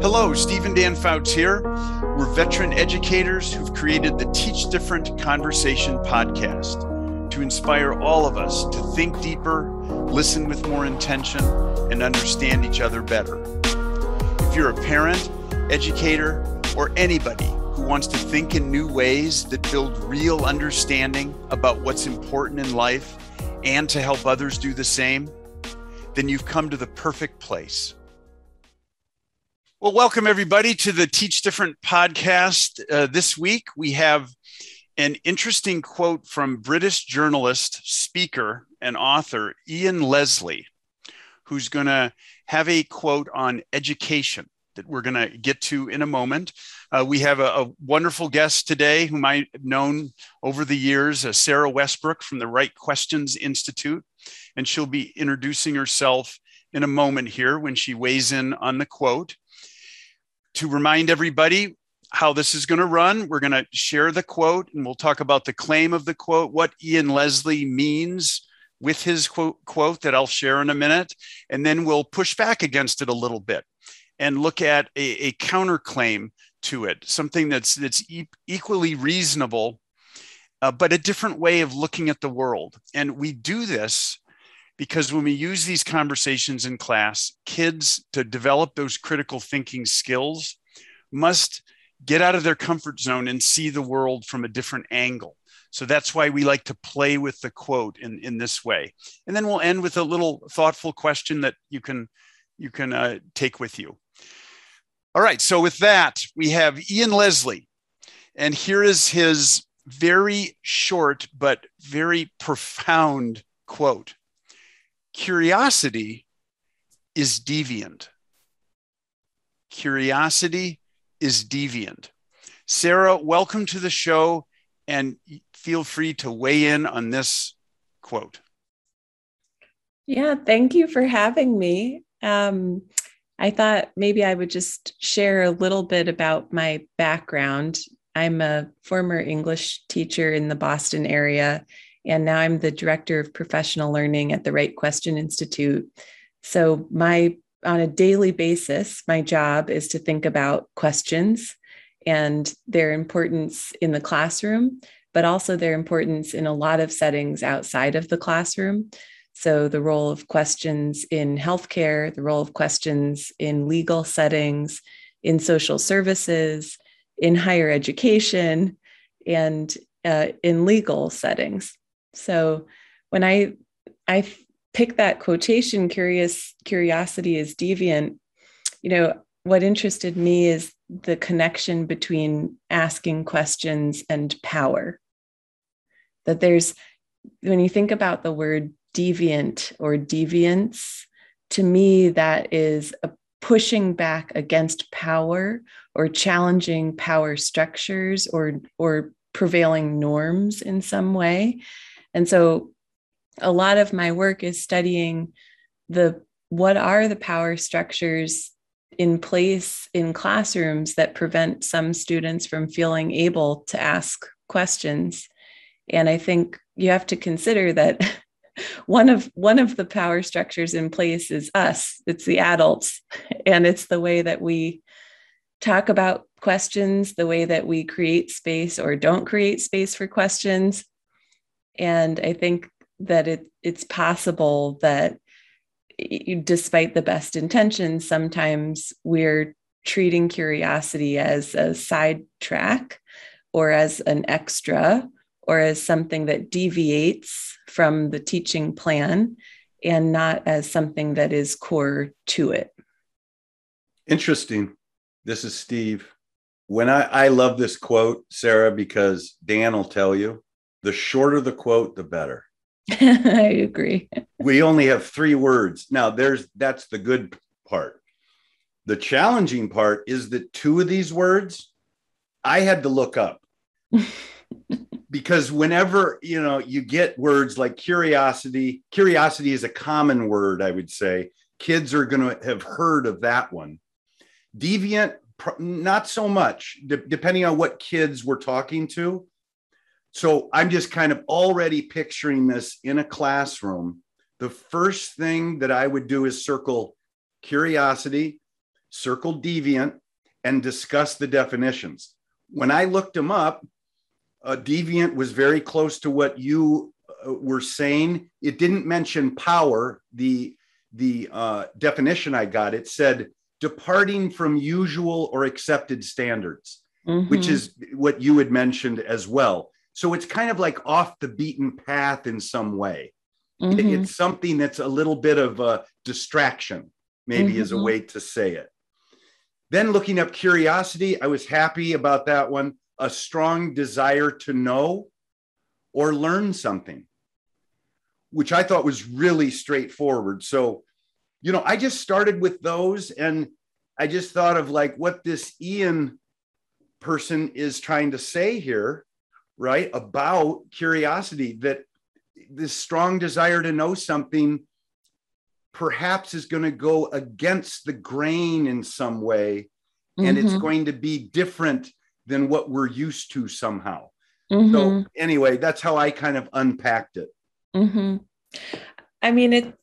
Hello, Steve and Dan Fouts here. We're veteran educators who've created the Teach Different Conversation podcast to inspire all of us to think deeper, listen with more intention, and understand each other better. If you're a parent, educator, or anybody who wants to think in new ways that build real understanding about what's important in life and to help others do the same, then you've come to the perfect place. Well, welcome everybody to the Teach Different podcast. Uh, this week we have an interesting quote from British journalist, speaker, and author Ian Leslie, who's going to have a quote on education that we're going to get to in a moment. Uh, we have a, a, wonderful guest today whom I've known over the years, uh, Sarah Westbrook from the Right Questions Institute, and she'll be introducing herself in a moment here when she weighs in on the quote to remind everybody how this is going to run, we're going to share the quote and we'll talk about the claim of the quote, what Ian Leslie means with his quote, quote that I'll share in a minute. And then we'll push back against it a little bit and look at a, a counterclaim to it, something that's, that's e- equally reasonable, uh, but a different way of looking at the world. And we do this because when we use these conversations in class, kids to develop those critical thinking skills must get out of their comfort zone and see the world from a different angle. So that's why we like to play with the quote in, in this way. And then we'll end with a little thoughtful question that you can you can uh, take with you. All right, so with that, we have Ian Leslie, and here is his very short but very profound quote Curiosity is deviant. Curiosity is deviant. Sarah, welcome to the show and feel free to weigh in on this quote. Yeah, thank you for having me. Um, I thought maybe I would just share a little bit about my background. I'm a former English teacher in the Boston area and now I'm the director of professional learning at the Right Question Institute. So, my on a daily basis, my job is to think about questions and their importance in the classroom, but also their importance in a lot of settings outside of the classroom. So, the role of questions in healthcare, the role of questions in legal settings, in social services, in higher education, and uh, in legal settings. So when I I pick that quotation, curious curiosity is deviant, you know, what interested me is the connection between asking questions and power. That there's when you think about the word deviant or deviance, to me, that is a pushing back against power or challenging power structures or or prevailing norms in some way and so a lot of my work is studying the what are the power structures in place in classrooms that prevent some students from feeling able to ask questions? And i think you have to consider that one of one of the power structures in place is us. It's the adults. And it's the way that we talk about questions the way that we create space or don't create space for questions and I think that it, it's possible that despite the best intentions, sometimes we're treating curiosity as a side track or as an extra or as something that deviates from the teaching plan and not as something that is core to it. Interesting. This is Steve. When I, I love this quote, Sarah, because Dan will tell you the shorter the quote, the better. I agree. we only have three words. Now, there's that's the good part. The challenging part is that two of these words I had to look up. because whenever you know you get words like curiosity curiosity is a common word i would say kids are going to have heard of that one deviant not so much depending on what kids we're talking to so I'm just kind of already picturing this in a classroom. The first thing that I would do is circle curiosity, circle deviant, and discuss the definitions. When I looked them up, uh, deviant was very close to what you uh, were saying. It didn't mention power. The the uh, definition I got it said departing from usual or accepted standards, mm-hmm. which is what you had mentioned as well. So it's kind of like off the beaten path in some way. Mm-hmm. It, it's something that's a little bit of a distraction, maybe mm-hmm. is a mm-hmm. way to say it. Then looking up curiosity, I was happy about that one. A strong desire to know or learn something, which I thought was really straightforward. So, you know, I just started with those and I just thought of like what this Ian person is trying to say here, right? About curiosity that this strong desire to know something perhaps is going to go against the grain in some way and mm-hmm. it's going to be different than what we're used to somehow mm-hmm. so anyway that's how i kind of unpacked it mm-hmm. i mean it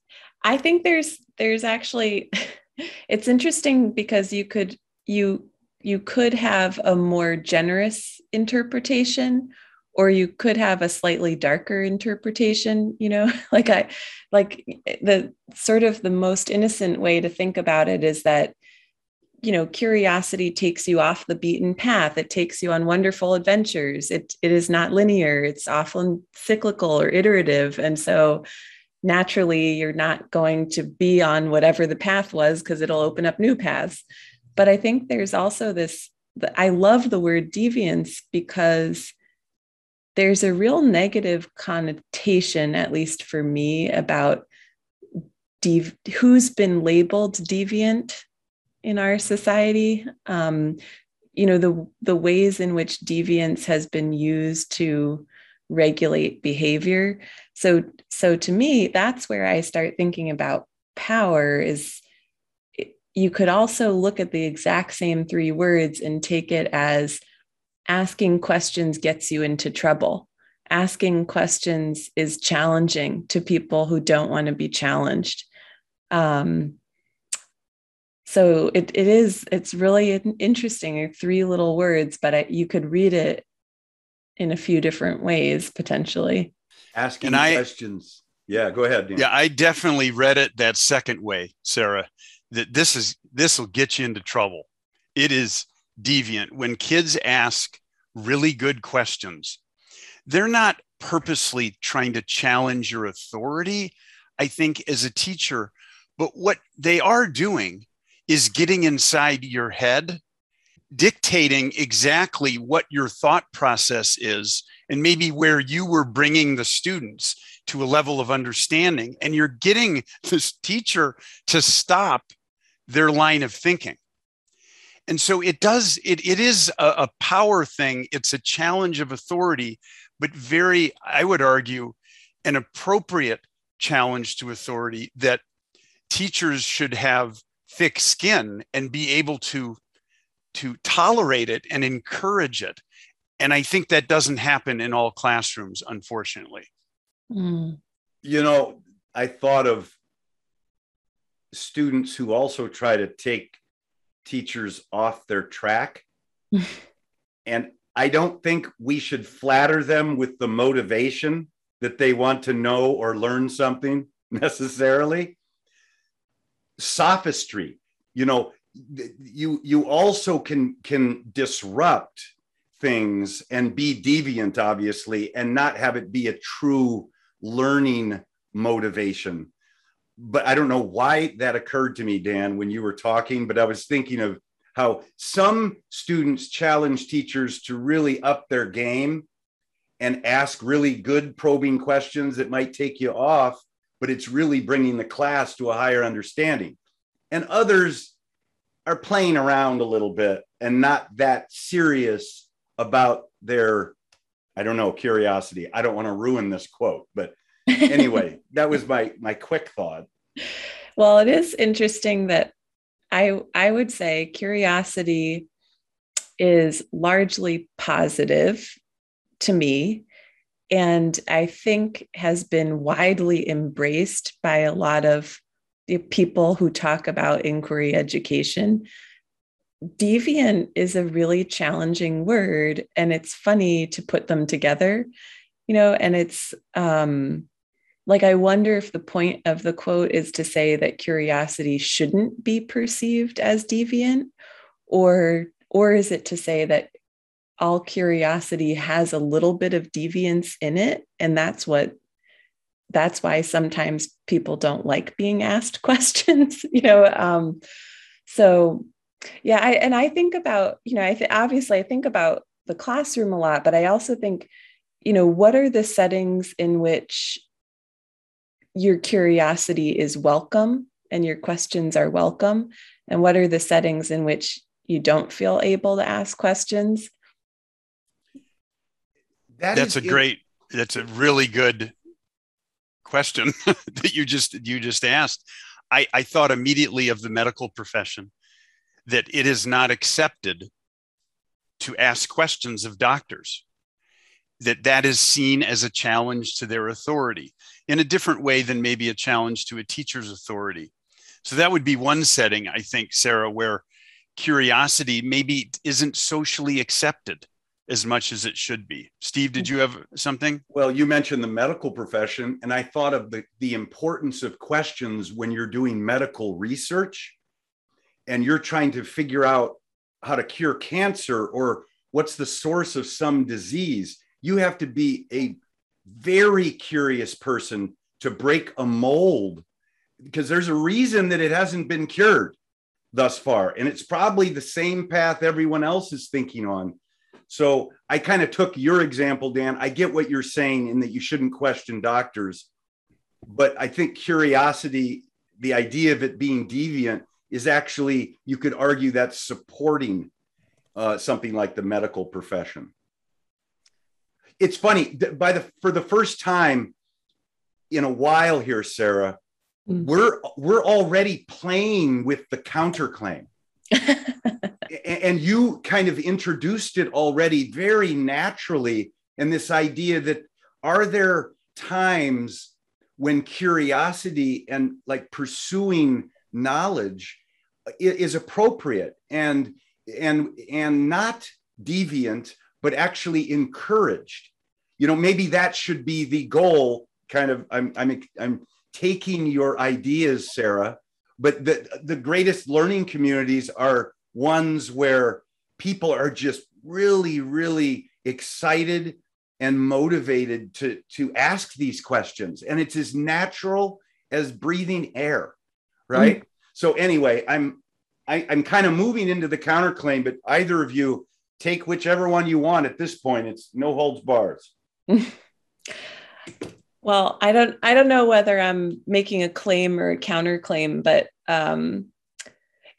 i think there's there's actually it's interesting because you could you you could have a more generous interpretation or you could have a slightly darker interpretation you know like i like eh, the sort of the most innocent way to think about it is that you know curiosity takes you off the beaten path. It takes you on wonderful adventures. It it is not linear. It's often cyclical or iterative. And so naturally you're not going to be on whatever the path was because it'll open up new paths. But i think there's also this i love the word deviance because there's a real negative connotation, at least for me, about dev- who's been labeled deviant in our society. Um, you know, the, the ways in which deviance has been used to regulate behavior. So, so to me, that's where I start thinking about power is you could also look at the exact same three words and take it as asking questions gets you into trouble. Asking questions is challenging to people who don't want to be challenged. Um, so it, it is, it's really interesting. Three little words, but I, you could read it in a few different ways potentially. Asking and questions. yeah, go ahead. Dan. Yeah, I definitely read it that second way, Sarah. That this is this will get you into trouble. It is deviant. When kids ask really good questions, they're not purposely trying to challenge your authority, I think, as a teacher. But what they are doing is getting inside your head, dictating exactly what your thought process is, and maybe where you were bringing the students to a level of understanding. And you're getting this teacher to stop their line of thinking and so it does it, it is a, a power thing. It's a challenge of authority but very i would argue an appropriate challenge to authority that teachers should have thick skin and be able to to tolerate it and encourage it. And i think that doesn't happen in all classrooms unfortunately. Mm. you know i thought of students who also try to take teachers off their track. and I don't think we should flatter them with the motivation that they want to know or learn something necessarily. Sophistry, you know, you you also can can disrupt things and be deviant obviously and not have it be a true learning motivation but I don't know why that occurred to me, Dan, when you were talking, but I was thinking of how some students challenge teachers to really up their game and ask really good probing questions that might take you off, but it's really bringing the class to a higher understanding. And others are playing around a little bit and not that serious about their, I don't know, curiosity. I don't want to ruin this quote, but anyway, that was my my quick thought. Well, it is interesting that I I would say curiosity is largely positive to me and I think has been widely embraced by a lot of the people who talk about inquiry education deviant is a really challenging word and it's funny to put them together you know and it's um like i wonder if the point of the quote is to say that curiosity shouldn't be perceived as deviant or or is it to say that all curiosity has a little bit of deviance in it? And that's what that's why sometimes people don't like being asked questions you know um so yeah I, and i think about you know i th- obviously i think about the classroom a lot but i also think you know what are the settings in which your curiosity is welcome and your questions are welcome. And what are the settings in which you don't feel able to ask questions? That that's a great that's a really good question that you just you just asked. I, I thought immediately of the medical profession that it is not accepted to ask questions of doctors that that is seen as a challenge to their authority in a different way than maybe a challenge to a teacher's authority. So that would be one setting i think sarah where curiosity maybe isn't socially accepted as much as it should be. Steve did you have something? Well you mentioned the medical profession and i thought of the, the importance of questions when you're doing medical research and you're trying to figure out how to cure cancer or what's the source of some disease, you have to be a very curious person to break a mold because there's a reason that it hasn't been cured thus far. And it's probably the same path everyone else is thinking on. So I kind of took your example, Dan. I get what you're saying in that you shouldn't question doctors. But I think curiosity, the idea of it being deviant, is actually, you could argue that's supporting uh, something like the medical profession. It's funny by the for the first time in a while here, Sarah, mm. we're we're already playing with the counterclaim. and you kind of introduced it already very naturally in this idea that are there times when curiosity and like pursuing knowledge is appropriate and and and not deviant but actually encouraged you know maybe that should be the goal kind of i'm i'm i'm taking your ideas sarah but the the greatest learning communities are ones where people are just really really excited and motivated to to ask these questions and it's as natural as breathing air right? Mm-hmm. So anyway, I'm I, am i am kind of moving into the counterclaim, but either of you take whichever one you want at this point. It's no holds bars. well, I don't I don't know whether I'm making a claim or a counterclaim, but um,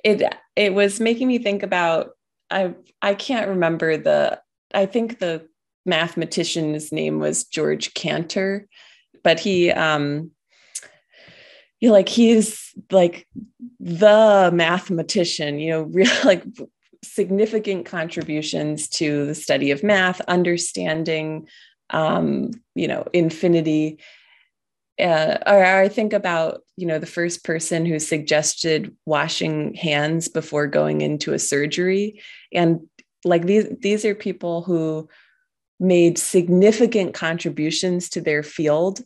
it it was making me think about I I can't remember the I think the mathematician's name was George Cantor, but he um, you like he's like the mathematician you know real like significant contributions to the study of math understanding um you know infinity. Uh, or I think about you know the first person who suggested washing hands before going into a surgery, and like these these are people who made significant contributions to their field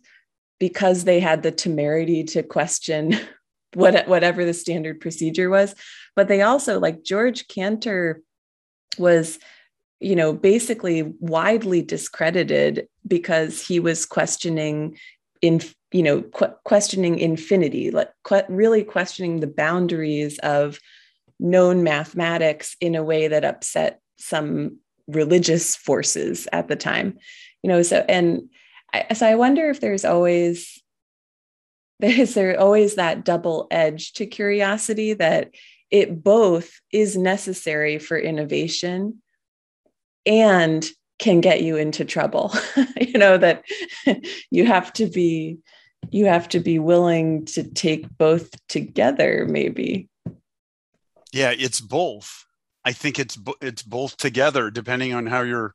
because they had the temerity to question what, whatever the standard procedure was. But they also, like George Cantor, was you know basically widely discredited because he was questioning in you know qu- questioning infinity like qu- really questioning the boundaries of known mathematics in a way that upset some religious forces at the time you know so and I, so I wonder if there's always is there always that double edge to curiosity that it both is necessary for innovation and can get you into trouble. You know that you have to be you have to be willing to take both together maybe. Yeah it's both. I think it's it's both together depending on how you're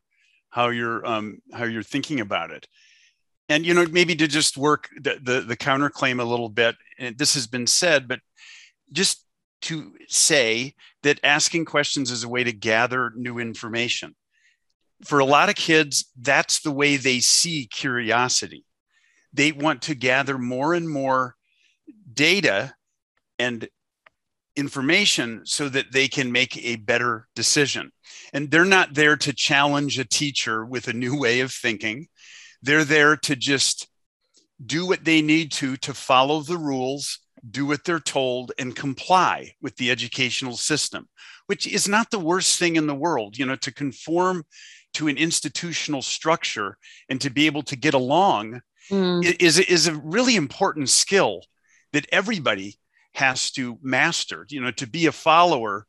how you're um how you're thinking about it and you know maybe to just work the, the, the counterclaim a little bit and this has been said but just to say that asking questions is a way to gather new information. For a lot of kids that's the way they see curiosity. They want to gather more and more data and information so that they can make a better decision. And they're not there to challenge a teacher with a new way of thinking they're there to just do what they need to to follow the rules, do what they're told, and comply with the educational system, which is not the worst thing in the world. You know, to conform to an institutional structure and to be able to get along mm. is, is a really important skill that everybody has to master. You know, to be a follower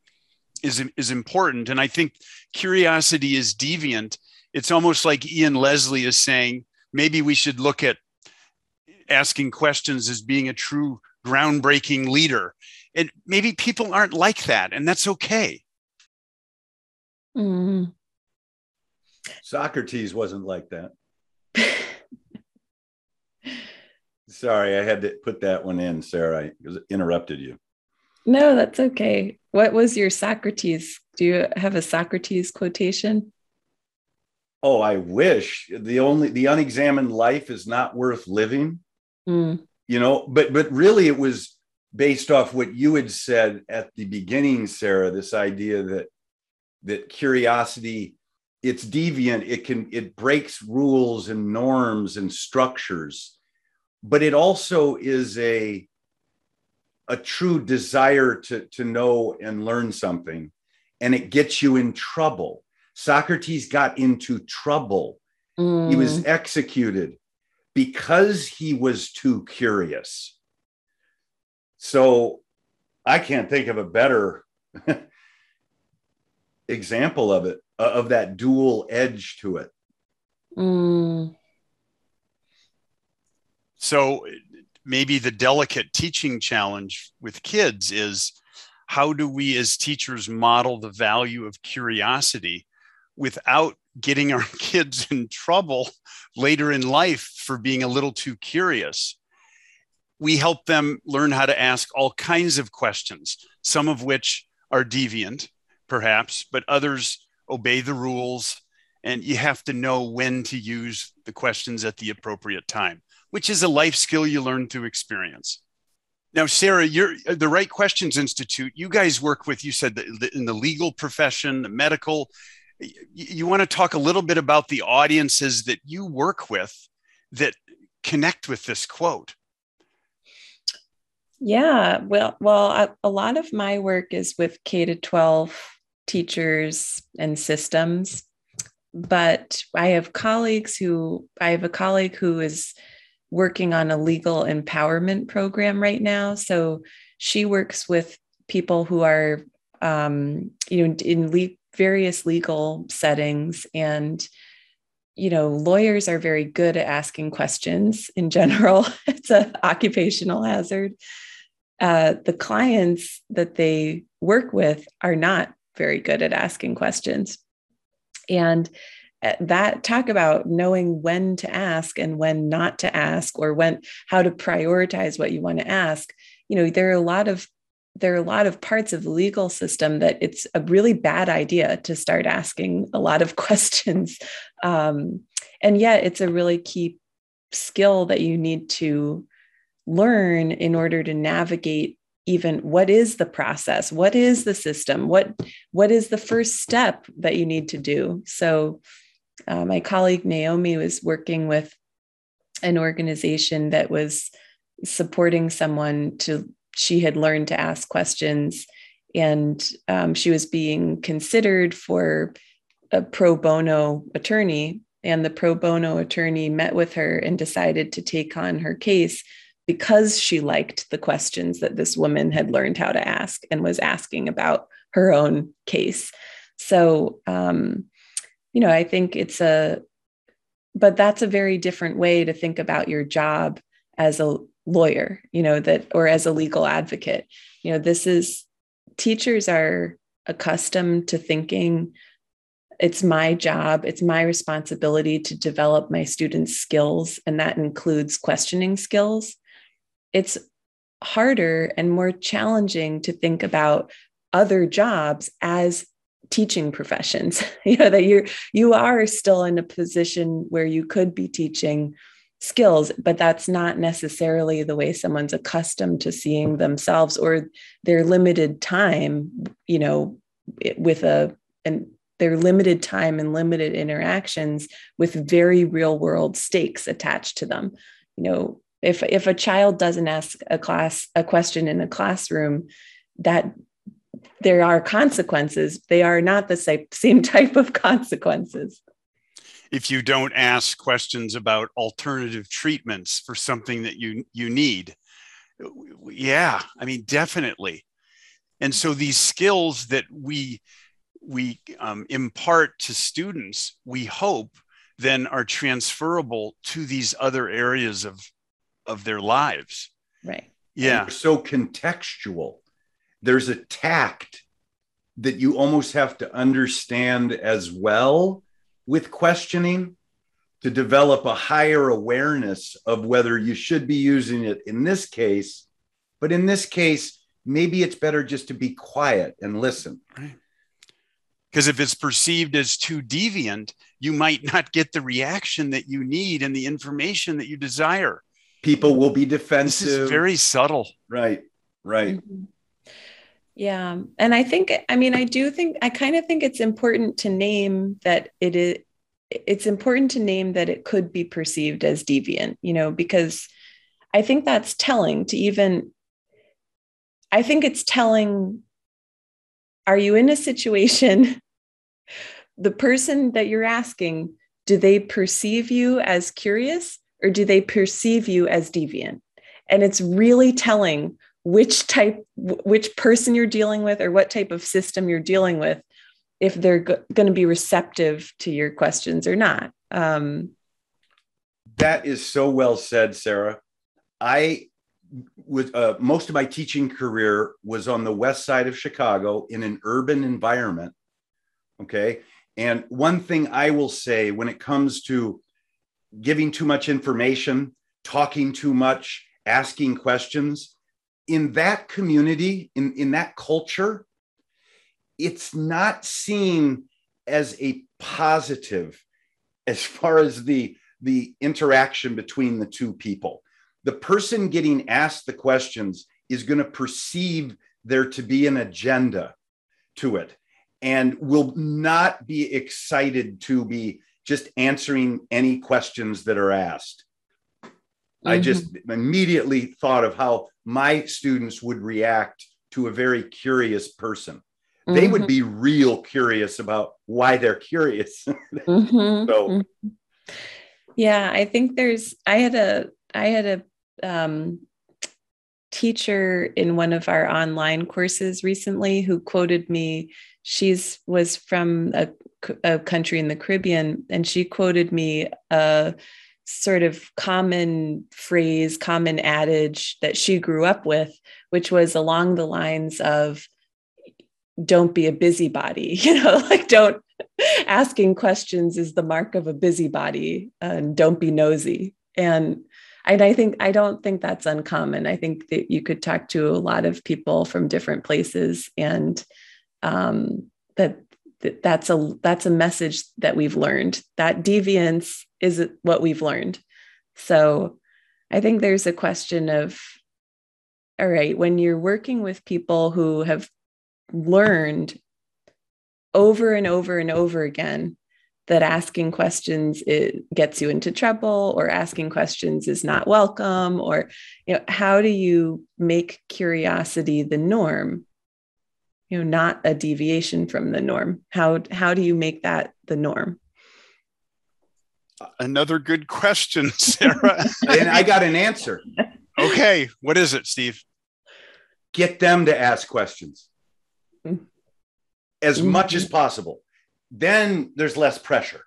is, is important. And I think curiosity is deviant it's almost like Ian Leslie is saying maybe we should look at asking questions as being a true groundbreaking leader. And maybe people aren't like that, and that's okay. Mm. Socrates wasn't like that. Sorry, I had to put that one in, Sarah. I interrupted you. No, that's okay. What was your Socrates? Do you have a Socrates quotation? Oh i wish the only the unexamined life is not worth living. Mm. you know but but really it was based off what you had said at the beginning sarah this idea that that curiosity it's deviant. It can it breaks rules and norms and structures but it also is a a true desire to to know and learn something and it gets you in trouble Socrates got into trouble. Mm. He was mm. executed because he was too curious. So I can't think of a better example of it, uh, of that dual edge to it. Mm. So maybe the delicate teaching challenge with kids is how do we as teachers model the value of curiosity without getting our kids in trouble later in life for being a little too curious. We help them learn how to ask all kinds of questions, some of which are deviant, perhaps, but others obey the rules. And you have to know when to use the questions at the appropriate time, which is a life skill you learn through experience. Now, Sarah, you're uh, the Right Questions Institute. You guys work with, you said, in the legal profession, the medical, you want to talk a little bit about the audiences that you work with that connect with this quote? Yeah well well a, a lot of my work is with k to 12 teachers and systems but i have colleagues who i have a colleague who is working on a legal empowerment program right now. So she works with people who are um, you know in le- various legal settings and you know lawyers are very good at asking questions in general. It's an occupational hazard. Uh, the clients that they work with are not very good at asking questions. And uh, that talk about knowing when to ask and when not to ask or when how to prioritize what you want to ask you know there are a lot of there are a lot of parts of the legal system that it's a really bad idea to start asking a lot of questions. Um, and yet, it's a really key skill that you need to learn in order to navigate even what is the process what is the system what what is the first step that you need to do so uh, my colleague naomi was working with an organization that was supporting someone to she had learned to ask questions and um, she was being considered for a pro bono attorney. And the pro bono attorney met with her and decided to take on her case because she liked the questions that this woman had learned how to ask and was asking about her own case. So um, you know i think it's a but that's a very different way to think about your job as a lawyer you know that or as a legal advocate you know this is teachers are accustomed to thinking it's my job, it's my responsibility to develop my students' skills, and that includes questioning skills. It's harder and more challenging to think about other jobs as teaching professions you know that you're you are still in a position where you could be teaching skills but that's not necessarily the way someone's accustomed to seeing themselves or their limited time you know with a and their limited time and limited interactions with very real world stakes attached to them. You know if if a child doesn't ask a class a question in a classroom that there are consequences. They are not the same, type of consequences if you don't ask questions about alternative treatments for something that you you need. Yeah i mean definitely. And so these skills that we we um, impart to students we hope then are transferable to these other areas of of their lives. Right. Yeah. So contextual. There's a tact that you almost have to understand as well with questioning to develop a higher awareness of whether you should be using it in this case. But in this case, maybe it's better just to be quiet and listen. Right. Because if it's perceived as too deviant, you might not get the reaction that you need and the information that you desire. People will be defensive. This is very subtle. Right, right. Mm-hmm. Yeah. And I think, I mean, I do think, I kind of think it's important to name that it is, it's important to name that it could be perceived as deviant, you know, because I think that's telling to even, I think it's telling, are you in a situation, the person that you're asking, do they perceive you as curious or do they perceive you as deviant? And it's really telling which type which person you're dealing with or what type of system you're dealing with if they're go- going to be receptive to your questions or not. Um, that is so well said sarah. I was uh, most of my teaching career was on the west side of chicago in an urban environment okay? And one thing i will say when it comes to giving too much information talking too much asking questions in that community, in, in that culture, it's not seen as a positive as far as the, the interaction between the two people. The person getting asked the questions is going to perceive there to be an agenda to it and will not be excited to be just answering any questions that are asked. Mm-hmm. I just immediately thought of how my students would react to a very curious person. Mm-hmm. They would mm-hmm. be real curious about why they're curious. mm-hmm. So, mm-hmm. yeah, I think there's. I had a. I had a um, teacher in one of our online courses recently who quoted me. She's was from a, a country in the Caribbean, and she quoted me. Uh, sort of common phrase, common adage that she grew up with, which was along the lines of, don't be a busybody, you know, like don't asking questions is the mark of a busybody and don't be nosy. And and I think I don't think that's uncommon. I think that you could talk to a lot of people from different places and um, that that's a that's a message that we've learned that deviance is it what we've learned. So i think there's a question of all right when you're working with people who have learned over and over and over again that asking questions it gets you into trouble or asking questions is not welcome or you know how do you make curiosity the norm? You know not a deviation from the norm. How how do you make that the norm another good question sarah. And i got an answer. Okay what is it steve? Get them to ask questions. As mm-hmm. much as possible. Then there's less pressure.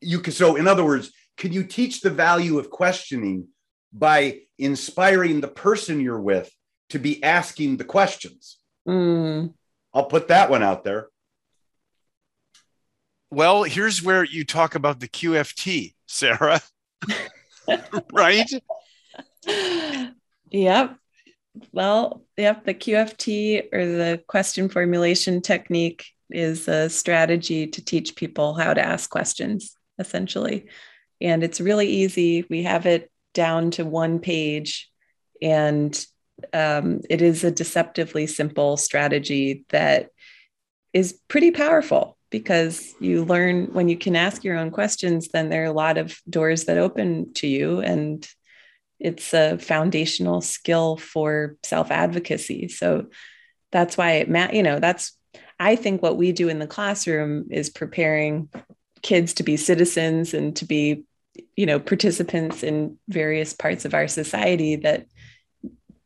You can so in other words can you teach the value of questioning by inspiring the person you're with to be asking the questions? Mm. I'll put that one out there. Well, here's where you talk about the QFT, Sarah. right? Yep. Well, yep, the QFT or the question formulation technique is a strategy to teach people how to ask questions, essentially. And it's really easy. We have it down to one page, and um, it is a deceptively simple strategy that is pretty powerful because you learn when you can ask your own questions, then there are a lot of doors that open to you. And it's a foundational skill for self advocacy. So that's why it, ma- you know, that's, I think what we do in the classroom is preparing kids to be citizens and to be, you know, participants in various parts of our society that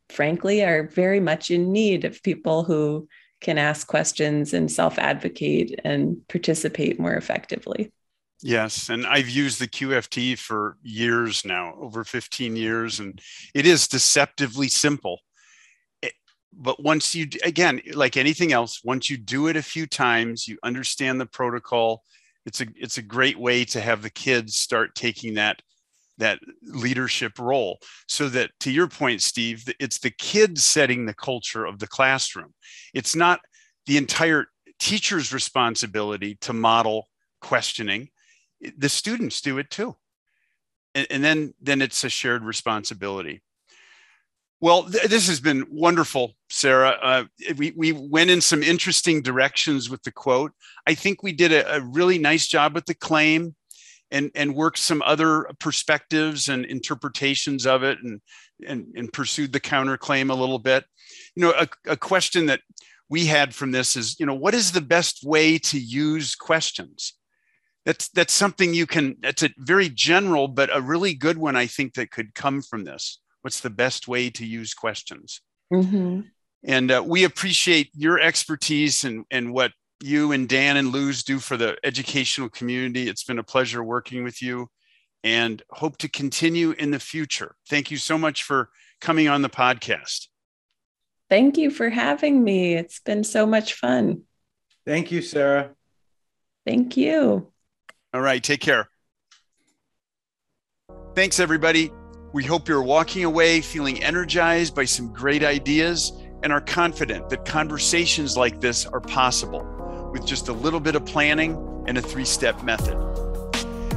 frankly are very much in need of people who can ask questions and self advocate and participate more effectively. Yes, and I've used the QFT for years now, over 15 years, and it is deceptively simple. It, but once you, again, like anything else, once you do it a few times, you understand the protocol. It's a it's a great way to have the kids start taking that that leadership role. So that to your point steve it's the kids setting the culture of the classroom. It's not the entire teacher's responsibility to model questioning. The students do it too. And, and then then it's a shared responsibility. Well th- this has been wonderful sarah. Uh, we, we went in some interesting directions with the quote. I think we did a, a really nice job with the claim and and worked some other perspectives and interpretations of it and and, and pursued the counterclaim a little bit. You know a, a question that we had from this is you know what is the best way to use questions? That's that's something you can that's a very general but a really good one i think that could come from this. What's the best way to use questions? Mm-hmm. and uh, we appreciate your expertise and and what you and Dan and Luz do for the educational community. It's been a pleasure working with you and hope to continue in the future. Thank you so much for coming on the podcast. Thank you for having me. It's been so much fun. Thank you, Sarah. Thank you. All right, take care. Thanks, everybody. We hope you're walking away feeling energized by some great ideas and are confident that conversations like this are possible with just a little bit of planning and a three step method.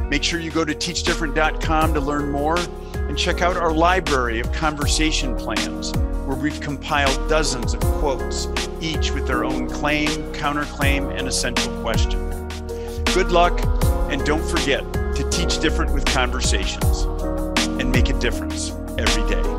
Make sure you go to teachdifferent.com to learn more and check out our library of conversation plans where we've compiled dozens of quotes, each with their own claim, counterclaim, and essential question. Good luck, and don't forget to teach different with conversations and make a difference every day.